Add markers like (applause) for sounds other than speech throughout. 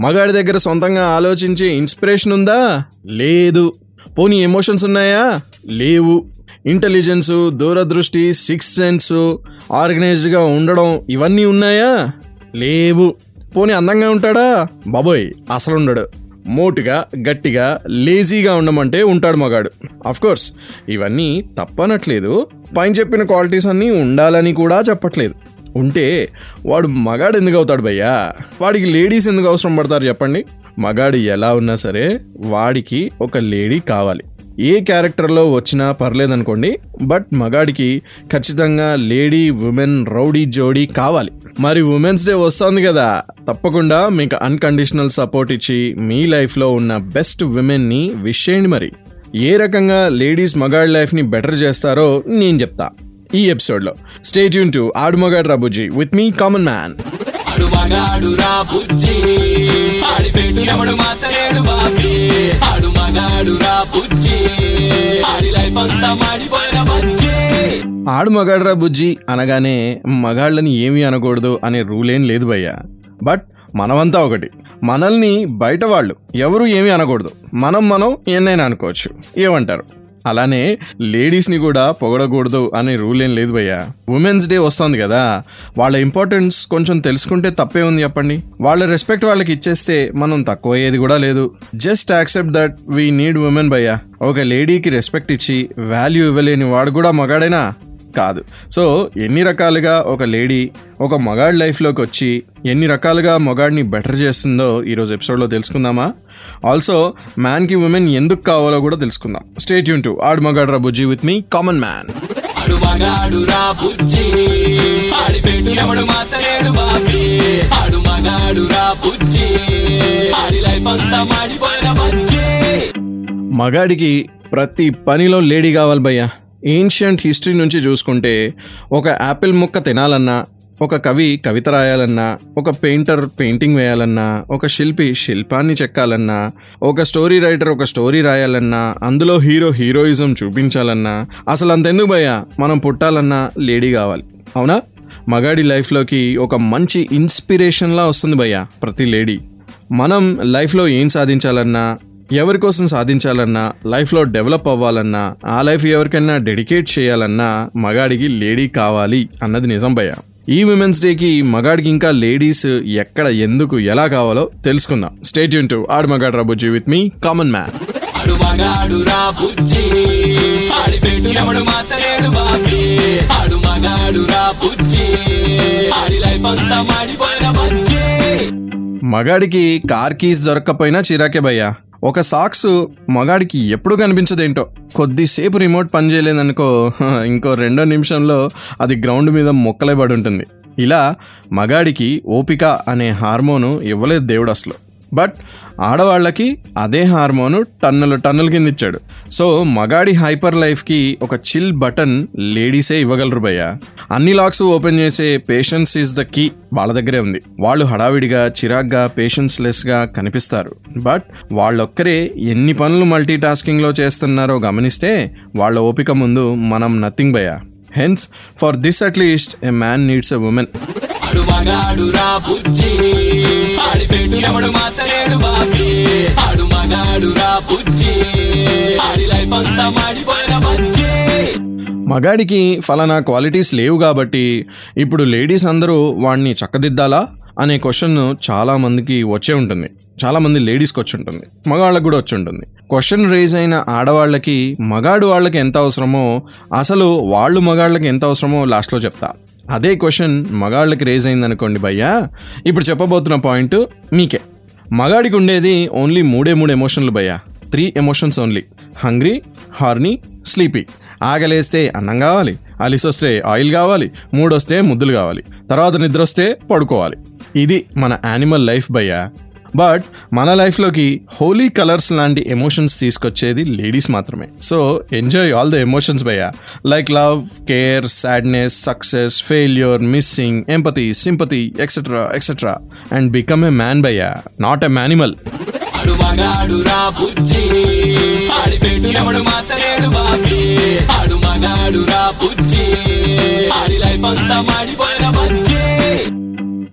మగాడి దగ్గర సొంతంగా ఆలోచించే ఇన్స్పిరేషన్ ఉందా? లేదు. పోనీ ఎమోషన్స్ ఉన్నాయా? లేవు. ఇంటెలిజెన్సు దూరదృష్టి సిక్స్ సెన్స్ ఆర్గనైజ్డ్గా ఉండడం ఇవన్నీ ఉన్నాయా? లేవు. పోనీ అందంగా ఉంటాడా? బాబోయ్ అసలు ఉండడు. మోటుగా గట్టిగా లేజీగా ఉండమంటే ఉంటాడు మగాడు. కోర్స్ ఇవన్నీ తప్పనట్లేదు. పైన చెప్పిన క్వాలిటీస్ అన్నీ ఉండాలని కూడా చెప్పట్లేదు. ఉంటే వాడు మగాడు ఎందుకు అవుతాడు భయ్యా? వాడికి లేడీస్ ఎందుకు అవసరం పడతారు చెప్పండి? మగాడు ఎలా ఉన్నా సరే వాడికి ఒక లేడీ కావాలి. ఏ క్యారెక్టర్లో వచ్చినా పర్లేదనుకోండి బట్ మగాడికి ఖచ్చితంగా లేడీ ఉమెన్ రౌడీ జోడీ కావాలి. మరి ఉమెన్స్ డే వస్తుంది కదా తప్పకుండా మీకు అన్కండిషనల్ సపోర్ట్ ఇచ్చి మీ లైఫ్లో ఉన్న బెస్ట్ విమెన్ని విష్ చేయండి మరి. ఏ రకంగా లేడీస్ మగాడి లైఫ్ని బెటర్ చేస్తారో నేను చెప్తా. ఈ ఎపిసోడ్లో. స్టేట్ యూన్ టు ఆడు మగాడు రాబుజీ విత్ మీ కామన్ మ్యాన్ ఆడు మగాడు రా బుజ్జి ఆడి బాబీ బుజ్జి. ఆడి లైఫ్ అంతా మాడిపోయిన బజ్జి. ఆడు మగాడ్రా బుజ్జి అనగానే మగాళ్ళని ఏమీ అనకూడదు అనే రూల్ లేదు భయ్యా. బట్ మనమంతా ఒకటి. మనల్ని బయట వాళ్ళు ఎవరు ఏమీ అనకూడదు. మనం మనం ఎన్నైనా అనుకోవచ్చు. ఏమంటారు? అలానే లేడీస్ని కూడా పొగడకూడదు అనే రూల్ ఏం లేదు భయ్యా. ఉమెన్స్ డే వస్తుంది కదా. వాళ్ళ ఇంపార్టెన్స్ కొంచెం తెలుసుకుంటే తప్పే ఉంది చెప్పండి. వాళ్ళ రెస్పెక్ట్ వాళ్ళకి ఇచ్చేస్తే మనం తక్కువ అయ్యేది కూడా లేదు. Just accept that we need women భయ్యా. ఒక లేడీకి రెస్పెక్ట్ ఇచ్చి వాల్యూ ఇవ్వలేని వాడు కూడా మగాడేనా? కాదు. సో ఎన్ని రకాలుగా ఒక లేడీ ఒక మగాడి లైఫ్లోకి వచ్చి ఎన్ని రకాలుగా మగాడిని బెటర్ చేస్తుందో ఈరోజు ఎపిసోడ్లో తెలుసుకుందామా? ఆల్సో మ్యాన్కి ఉమెన్ ఎందుకు కావాలో కూడా తెలుసుకుందాం. స్టేట్ యూన్ టు ఆడు మగాడు రా బుజ్జి విత్ మీ కామన్ మ్యాన్. మగాడికి ప్రతి పనిలో లేడీ కావాలి భయ్యా. ఏన్షియంట్ హిస్టరీ నుంచి చూసుకుంటే ఒక యాపిల్ ముక్క తినాలన్నా ఒక కవి కవిత రాయాలన్నా ఒక పెయింటర్ పెయింటింగ్ వేయాలన్నా ఒక శిల్పి శిల్పాన్ని చెక్కాలన్నా ఒక స్టోరీ రైటర్ ఒక స్టోరీ రాయాలన్నా అందులో హీరో హీరోయిజం చూపించాలన్నా అసలు అంతెందుకు భయ్యా? మనం పుట్టాలన్నా లేడీ కావాలి. అవునా? మగాడి లైఫ్లోకి ఒక మంచి ఇన్స్పిరేషన్లా వస్తుంది భయ్యా ప్రతి లేడీ మనం లైఫ్లో ఏం సాధించాలన్నా ఎవరి కోసం సాధించాలన్నా లైఫ్లో డెవలప్ అవ్వాలన్నా ఆ లైఫ్ ఎవరికైనా డెడికేట్ చేయాలన్నా మగాడికి లేడీ కావాలి అన్నది నిజం భయ్య. ఈ విమెన్స్ డేకి మగాడికి ఇంకా లేడీస్ ఎక్కడ ఎందుకు ఎలా కావాలో తెలుసుకుందాం. స్టేట్ యూన్ టు ఆడు మగాడు రాబుజ్జి విత్ మీ కామన్ మ్యాన్ ఆడి లైఫ్ అంతా మాడిపోయిన మగాడికి కార్ కీస్ దొరక్కపోయినా చిరాకే భయ్యా. ఒక సాక్స్ మగాడికి ఎప్పుడు కనిపించదేంటో. కొద్దిసేపు రిమోట్ పని చేయలేదనుకో ఇంకో రెండో నిమిషంలో అది గ్రౌండ్ మీద మొక్కలే పడి ఉంటుంది ఇలా మగాడికి ఓపిక అనే హార్మోను ఇవ్వలేదు దేవుడు అసలు. బట్ ఆడవాళ్ళకి అదే హార్మోను టన్నుల టన్నుల కింద ఇచ్చాడు సో మగాడి హైపర్ లైఫ్కి ఒక చిల్ బటన్ లేడీసే ఇవ్వగలరు భయ్య. అన్ని లాక్స్ ఓపెన్ చేసే పేషెన్స్ ఈజ్ ద కీ వాళ్ళ దగ్గరే ఉంది. వాళ్ళు హడావిడిగా చిరాగ్గా పేషెన్స్ లెస్గా కనిపిస్తారు. బట్ వాళ్ళొక్కరే ఎన్ని పనులు మల్టీ టాస్కింగ్లో చేస్తున్నారో గమనిస్తే వాళ్ళ ఓపిక ముందు మనం నథింగ్ భయ్య. Hence for this at least a man needs a woman ఆడు మగాడు రా బుజ్జి. ఆడి పెట్టు ఎవడు మార్చలేడు బాబీ. ఆడు మగాడు రా బుజ్జి. ఆడి లైఫ్ అంతా మాడిపోయిన బుజ్జి. మగాడికి ఫలానా క్వాలిటీస్ లేవు కాబట్టి ఇప్పుడు లేడీస్ అందరూ వాడిని చక్కదిద్దాలా అనే క్వశ్చన్ చాలా మందికి వచ్చే ఉంటుంది. చాలా మంది లేడీస్కి వచ్చి ఉంటుంది. మగాళ్ళకి కూడా వచ్చి ఉంటుంది. క్వశ్చన్ రేజ్ అయిన ఆడవాళ్ళకి మగాడు వాళ్ళకి ఎంత అవసరమో అసలు వాళ్ళు మగాళ్ళకి ఎంత అవసరమో లాస్ట్లో చెప్తా. అదే క్వశ్చన్ మగాళ్ళకి రేజ్ అయిందనుకోండి భయ్యా. ఇప్పుడు చెప్పబోతున్న పాయింట్ మీకే. మగాడికి ఉండేది ఓన్లీ మూడే మూడు ఎమోషన్లు భయ్యా. Three emotions only hungry horny sleepy ఆగలేస్తే అన్నం కావాలి అలిసొస్తే ఆయిల్ కావాలి మూడొస్తే ముద్దులు కావాలి తర్వాత నిద్ర వస్తే పడుకోవాలి. ఇది మన యానిమల్ లైఫ్ భయ్యా. బట్ మన లైఫ్లోకి హోలీ కలర్స్ లాంటి ఎమోషన్స్ తీసుకొచ్చేది లేడీస్ మాత్రమే. So enjoy all the emotions బయ like love care sadness success failure missing empathy sympathy etcetera etcetera and become a man బయ నాట్ ఎ మ్యానిమల్ ఆడు మగాడు రా బుజ్జి. ఆడి మార్చలేడు బాబీ. ఆడు మగాడు రా బుజ్జి. ఆడి లైఫ్ అంతా మాడిపోయిన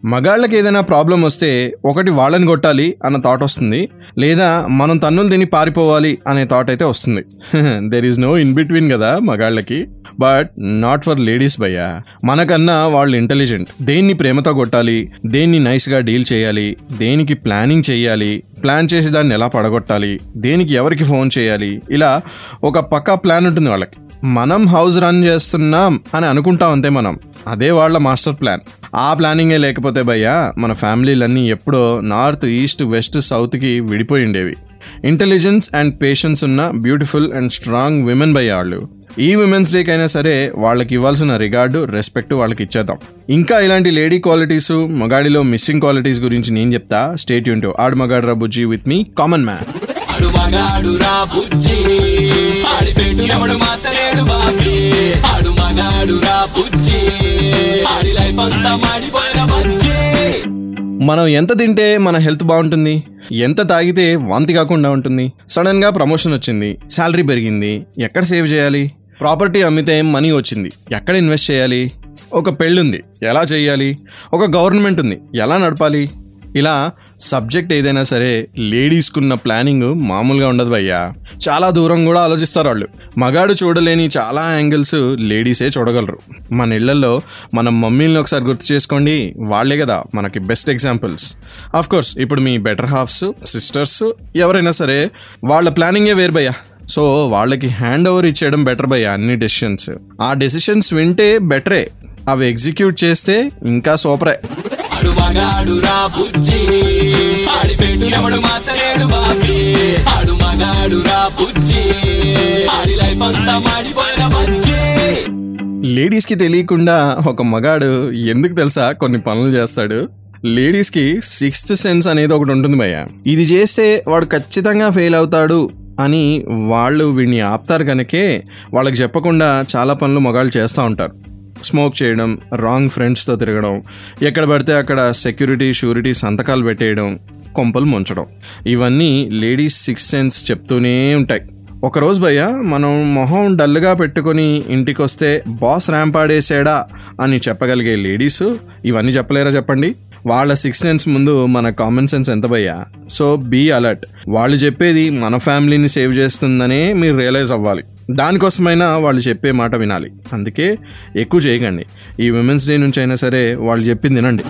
మగాళ్ళకి ఏదైనా ప్రాబ్లం వస్తే ఒకటి వాళ్ళని కొట్టాలి అన్న థాట్ వస్తుంది. లేదా మనం తన్నులు తిని పారిపోవాలి అనే థాట్ అయితే వస్తుంది. There is no in between కదా మగాళ్ళకి. బట్ నాట్ ఫర్ లేడీస్ భయ్యా. మనకన్నా వాళ్ళు ఇంటెలిజెంట్ దేన్ని ప్రేమతో కొట్టాలి దేన్ని నైస్గా డీల్ చేయాలి దేనికి ప్లానింగ్ చేయాలి ప్లాన్ చేసి దాన్ని ఎలా పడగొట్టాలి దేనికి ఎవరికి ఫోన్ చేయాలి ఇలా ఒక పక్కా ప్లాన్ ఉంటుంది వాళ్ళకి. మనం హౌస్ రన్ చేస్తున్నాం అని అనుకుంటాం అంతే మనం. అదే వాళ్ళ మాస్టర్ ప్లాన్. ఆ ప్లానింగే లేకపోతే భయ్యా మన ఫ్యామిలీలన్నీ ఎప్పుడో నార్త్ ఈస్ట్ వెస్ట్ సౌత్కి విడిపోయి ఉండేవి. ఇంటెలిజెన్స్ అండ్ పేషెన్స్ ఉన్న బ్యూటిఫుల్ అండ్ స్ట్రాంగ్ విమెన్ బై వాళ్ళు. ఈ విమెన్స్ డేకి అయినా సరే వాళ్ళకి ఇవ్వాల్సిన రిగార్డు రెస్పెక్ట్ వాళ్ళకి ఇచ్చేద్దాం. ఇంకా ఇలాంటి లేడీ క్వాలిటీస్ మగాడిలో మిస్సింగ్ క్వాలిటీస్ గురించి నేను చెప్తా స్టేట్ యూంటో ఆడు మగాడు రా బుజ్జి విత్ మీ కామన్ మ్యాన్ ఆడు మగాడు రా బుజ్జి. ఆడి లైఫ్ అంతా మాడిపోయిన మనం ఎంత తింటే మన హెల్త్ బాగుంటుంది ఎంత తాగితే వాంతి కాకుండా ఉంటుంది. సడన్గా ప్రమోషన్ వచ్చింది శాలరీ పెరిగింది ఎక్కడ సేవ్ చేయాలి? ప్రాపర్టీ అమ్మితే మనీ వచ్చింది ఎక్కడ ఇన్వెస్ట్ చేయాలి? ఒక పెళ్ళుంది ఎలా చేయాలి? ఒక గవర్నమెంట్ ఉంది ఎలా నడపాలి? ఇలా సబ్జెక్ట్ ఏదైనా సరే లేడీస్కున్న ప్లానింగ్ మామూలుగా ఉండదు భయ్యా చాలా దూరం కూడా ఆలోచిస్తారు వాళ్ళు. మగాడు చూడలేని చాలా యాంగిల్స్ లేడీసే చూడగలరు. మన ఇళ్ళలో మన మమ్మీల్ని ఒకసారి గుర్తు చేసుకోండి. వాళ్ళే కదా మనకి బెస్ట్ ఎగ్జాంపుల్స్ ఆఫ్ కోర్స్ ఇప్పుడు మీ బెటర్ హాఫ్స్ సిస్టర్స్ ఎవరైనా సరే వాళ్ళ ప్లానింగే వేరు భయ్యా. సో వాళ్ళకి హ్యాండ్ ఓవర్ ఇచ్చేయడం బెటర్ భయ్యా అన్ని డెసిషన్స్ ఆ డెసిషన్స్ వింటే బెటరే అవి ఎగ్జిక్యూట్ చేస్తే ఇంకా సూపరే ఆడు మగాడు రా బుజ్జి. ఆడి పెట్టు ఎవడు మార్చలేడు బాబీ. ఆడు మగాడు రా బుజ్జి. ఆడి లైఫ్ అంతా మాడిపోయిన బుజ్జి. లేడీస్కి తెలియకుండా ఒక మగాడు ఎందుకు తెలుసా కొన్ని పనులు చేస్తాడు? లేడీస్కి సిక్స్త్ సెన్స్ అనేది ఒకటి ఉంటుంది భయ్య. ఇది చేస్తే వాడు ఖచ్చితంగా ఫెయిల్ అవుతాడు అని వాళ్ళు వీడిని ఆపుతారు కనుకే వాళ్ళకి చెప్పకుండా చాలా పనులు మగాళ్ళు చేస్తూ ఉంటారు. స్మోక్ చేయడం రాంగ్ ఫ్రెండ్స్తో తిరగడం ఎక్కడ పడితే అక్కడ సెక్యూరిటీ షూరిటీ సంతకాలు పెట్టేయడం కొంపలు ముంచడం. ఇవన్నీ లేడీస్ సిక్స్ సెన్స్ చెప్తూనే ఉంటాయి. ఒకరోజు భయ్య మనం మొహం డల్గా పెట్టుకొని ఇంటికి వస్తే బాస్ ర్యాంప్ ఆడేసాడా అని చెప్పగలిగే లేడీస్ ఇవన్నీ చెప్పలేరా చెప్పండి? వాళ్ళ సిక్స్ సెన్స్ ముందు మన కామన్ సెన్స్ ఎంత భయ్యా? సో బీ అలర్ట్ వాళ్ళు చెప్పేది మన ఫ్యామిలీని సేవ్ చేస్తుందనే మీరు రియలైజ్ అవ్వాలి. దానికోసమైనా వాళ్ళు చెప్పే మాట వినాలి. అందుకే ఎక్కువ చేయకండి. ఈ విమెన్స్ డే నుంచి అయినా సరే వాళ్ళు చెప్పింది వినండి.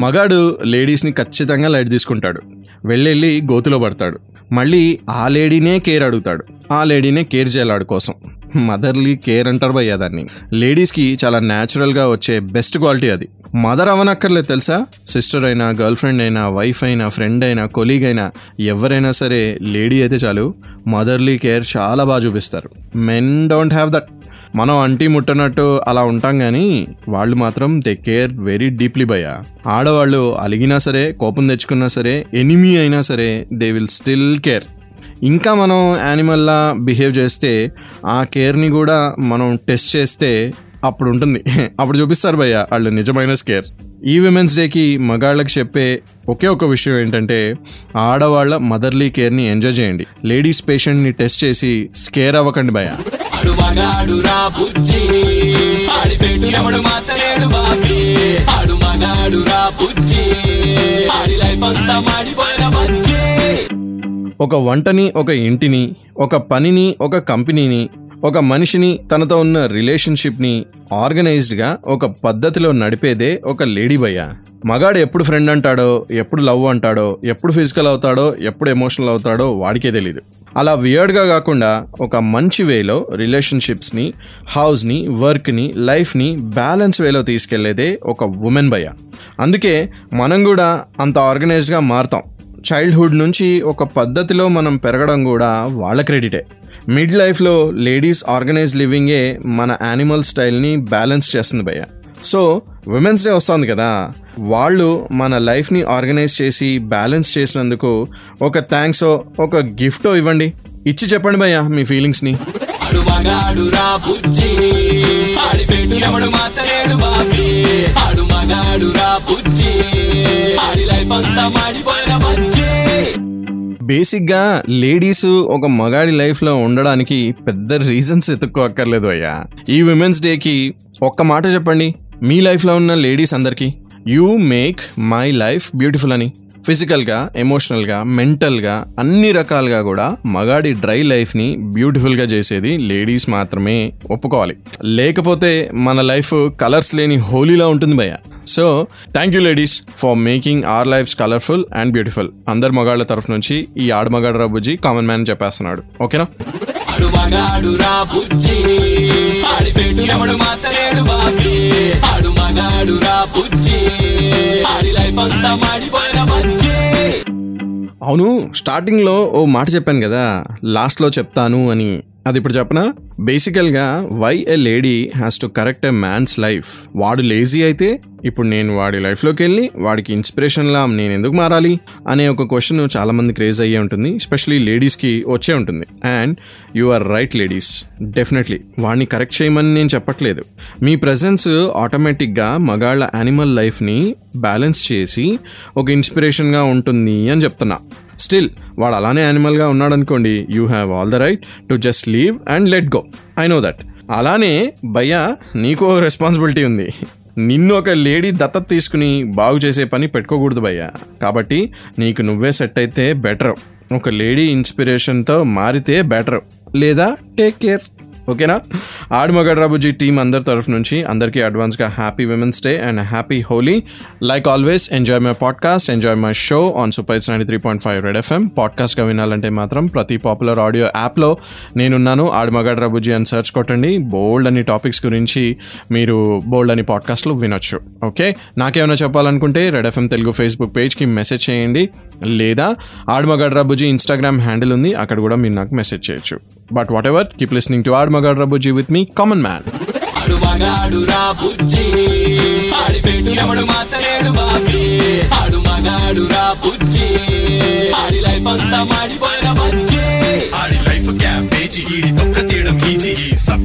మగాడు లేడీస్ని ఖచ్చితంగా లైట్ తీసుకుంటాడు. వెళ్ళెళ్ళి గోతులో పడతాడు. మళ్ళీ ఆ లేడీనే కేర్ అడుగుతాడు. ఆ లేడీనే కేర్ చేయాలి కోసం. మదర్లీ కేర్ అంటారు భయ్యా దాన్ని. లేడీస్కి చాలా న్యాచురల్గా వచ్చే బెస్ట్ క్వాలిటీ అది. మదర్ అవనక్కర్లేదు తెలుసా? సిస్టర్ అయినా గర్ల్ ఫ్రెండ్ అయినా వైఫ్ అయినా ఫ్రెండ్ అయినా కొలీగ్ అయినా ఎవరైనా సరే లేడీ అయితే చాలు మదర్లీ కేర్ చాలా బాగా చూపిస్తారు. మెన్ డోంట్ హ్యావ్ దట్ మనం అంటీ ముట్టనట్టు అలా ఉంటాం కానీ వాళ్ళు మాత్రం దే కేర్ వెరీ డీప్లీ భయ ఆడవాళ్ళు అలిగినా సరే కోపం తెచ్చుకున్నా సరే ఎనిమీ అయినా సరే దే విల్ స్టిల్ కేర్ ఇంకా మనం యానిమల్లా బిహేవ్ చేస్తే ఆ కేర్ని కూడా మనం టెస్ట్ చేస్తే అప్పుడు ఉంటుంది (laughs) అప్పుడు చూపిస్తారు భయ్య వాళ్ళు నిజమైన స్కేర్. ఈ విమెన్స్ డేకి మగాళ్ళకి చెప్పే ఒకే ఒక విషయం ఏంటంటే ఆడవాళ్ళ మదర్లీ కేర్ని ఎంజాయ్ చేయండి. లేడీస్ పేషెంట్ని టెస్ట్ చేసి స్కేర్ అవ్వకండి భయ ఆడి లైఫ్ అంతా మాడిపోయిన ఒక వంటని ఒక ఇంటిని ఒక పనిని ఒక కంపెనీని ఒక మనిషిని తనతో ఉన్న రిలేషన్షిప్ని ఆర్గనైజ్డ్గా ఒక పద్ధతిలో నడిపేదే ఒక లేడీ భయ్య మగాడు ఎప్పుడు ఫ్రెండ్ అంటాడో ఎప్పుడు లవ్ అంటాడో ఎప్పుడు ఫిజికల్ అవుతాడో ఎప్పుడు ఎమోషనల్ అవుతాడో వాడికే తెలీదు. అలా వియర్డ్గా కాకుండా ఒక మంచి వేలో రిలేషన్షిప్స్ని హౌస్ని వర్క్ని లైఫ్ని బ్యాలెన్స్ వేలో తీసుకెళ్ళేదే ఒక ఉమెన్ భయ్య అందుకే మనం కూడా అంత ఆర్గనైజ్డ్గా మారుతాం. చైల్డ్హుడ్ నుంచి ఒక పద్ధతిలో మనం పెరగడం కూడా వాళ్ళ క్రెడిటే మిడ్ లైఫ్లో లేడీస్ ఆర్గనైజ్ లివింగే మన యానిమల్ స్టైల్ని బ్యాలెన్స్ చేస్తుంది భయ్య. సో విమెన్స్ డే వస్తుంది కదా. వాళ్ళు మన లైఫ్ని ఆర్గనైజ్ చేసి బ్యాలెన్స్ చేసినందుకు ఒక థ్యాంక్సో ఒక గిఫ్టో ఇవ్వండి. ఇచ్చి చెప్పండి భయ్య మీ ఫీలింగ్స్ని ఆడు మగాడు రా బుజ్జి. ఆడి పెట్టు ఎవడు మార్చలేడు బాబీ. ఆడు మగాడు రా బుజ్జి. ఆడి లైఫ్ అంతా మాడిపోయిన బుజ్జి. బేసిక్గా లేడీస్ ఒక మగాడి లైఫ్లో ఉండడానికి పెద్ద రీజన్స్ ఎత్తుక్కోక్కర్లేదు అయ్యా. ఈ విమెన్స్ డేకి ఒక్క మాట చెప్పండి. మీ లైఫ్లో ఉన్న లేడీస్ అందరికీ. You make my life beautiful అని. ఫిజికల్గా ఎమోషనల్గా మెంటల్గా అన్ని రకాలుగా కూడా మగాడి డ్రై లైఫ్ని బ్యూటిఫుల్గా చేసేది లేడీస్ మాత్రమే ఒప్పుకోవాలి. లేకపోతే మన లైఫ్ కలర్స్ లేని హోలీలా ఉంటుంది భయ్య. So thank you ladies for making our lives colourful and beautiful అందరు మగాళ్ళ తరఫు నుంచి ఈ ఆడు మగాడు రబ్బుజీ కామన్ మ్యాన్ చెప్పేస్తున్నాడు. ఓకేనా అవును స్టార్టింగ్లో ఓ మాట చెప్పాను కదా లాస్ట్లో చెప్తాను అని. అది ఇప్పుడు చెప్పనా? బేసికల్గా why a lady has to correct a man's life వాడు లేజీ అయితే ఇప్పుడు నేను వాడి లైఫ్లోకి వెళ్ళి వాడికి ఇన్స్పిరేషన్లా నేను ఎందుకు మారాలి? అనే ఒక క్వశ్చన్ చాలామంది క్రేజ్ అయ్యే ఉంటుంది. ఎస్పెషలీ లేడీస్కి వచ్చే ఉంటుంది. And you are right ladies definitely వాడిని కరెక్ట్ చేయమని నేను చెప్పట్లేదు. మీ ప్రజెన్స్ ఆటోమేటిక్గా మగాళ్ళ యానిమల్ లైఫ్ని బ్యాలెన్స్ చేసి ఒక ఇన్స్పిరేషన్గా ఉంటుంది అని చెప్తున్నా. స్టిల్ వాడు అలానే యానిమల్గా ఉన్నాడనుకోండి you have all the right to just leave and let go I know that అలానే భయ్యా నీకు రెస్పాన్సిబిలిటీ ఉంది. నిన్ను ఒక లేడీ దత్తత తీసుకుని బాగు చేసే పని పెట్టుకోకూడదు భయ్యా. కాబట్టి నీకు నువ్వే సెట్ అయితే బెటర్ ఒక లేడీ ఇన్స్పిరేషన్తో మారితే బెటర్ లేదా టేక్ కేర్ ఓకేనా? ఆడు టీం అందరి తరఫు నుంచి అందరికీ అడ్వాన్స్గా happy women's day and happy Holi. Like always enjoy my podcast enjoy my show on super ninety three point five Red FM పాడ్కాస్ట్గా వినాలంటే మాత్రం ప్రతి పాపులర్ ఆడియో యాప్లో నేనున్నాను. ఆడు అని సెర్చ్ కొట్టండి. బోల్డ్ అని టాపిక్స్ గురించి మీరు బోల్డ్ అని పాడ్కాస్ట్లో వినొచ్చు. ఓకే? నాకేమైనా చెప్పాలనుకుంటే రెడ్ ఎఫ్ఎం తెలుగు ఫేస్బుక్ పేజ్కి మెసేజ్ చేయండి. లేదా ఆడమగడ్రాబుజి ఇన్స్టాగ్రామ్ హ్యాండిల్ ఉంది. అక్కడ కూడా మీరు నాకు మెసేజ్ చేయొచ్చు. But whatever keep listening to ఆడమగడ్ రాబుజీ విత్ మీ కామన్ మ్యాన్ ఆడు మగాడు రా బుజ్జి ఆడి పెట్టు ఎవడు మార్చలేడు బాబీ ఆడు మగాడు రా బుజ్జి ఆడి లైఫ్ అంతా మాడిపోయిన బజ్జి ఆడి లైఫ్ క్యాబేజీ ఈడి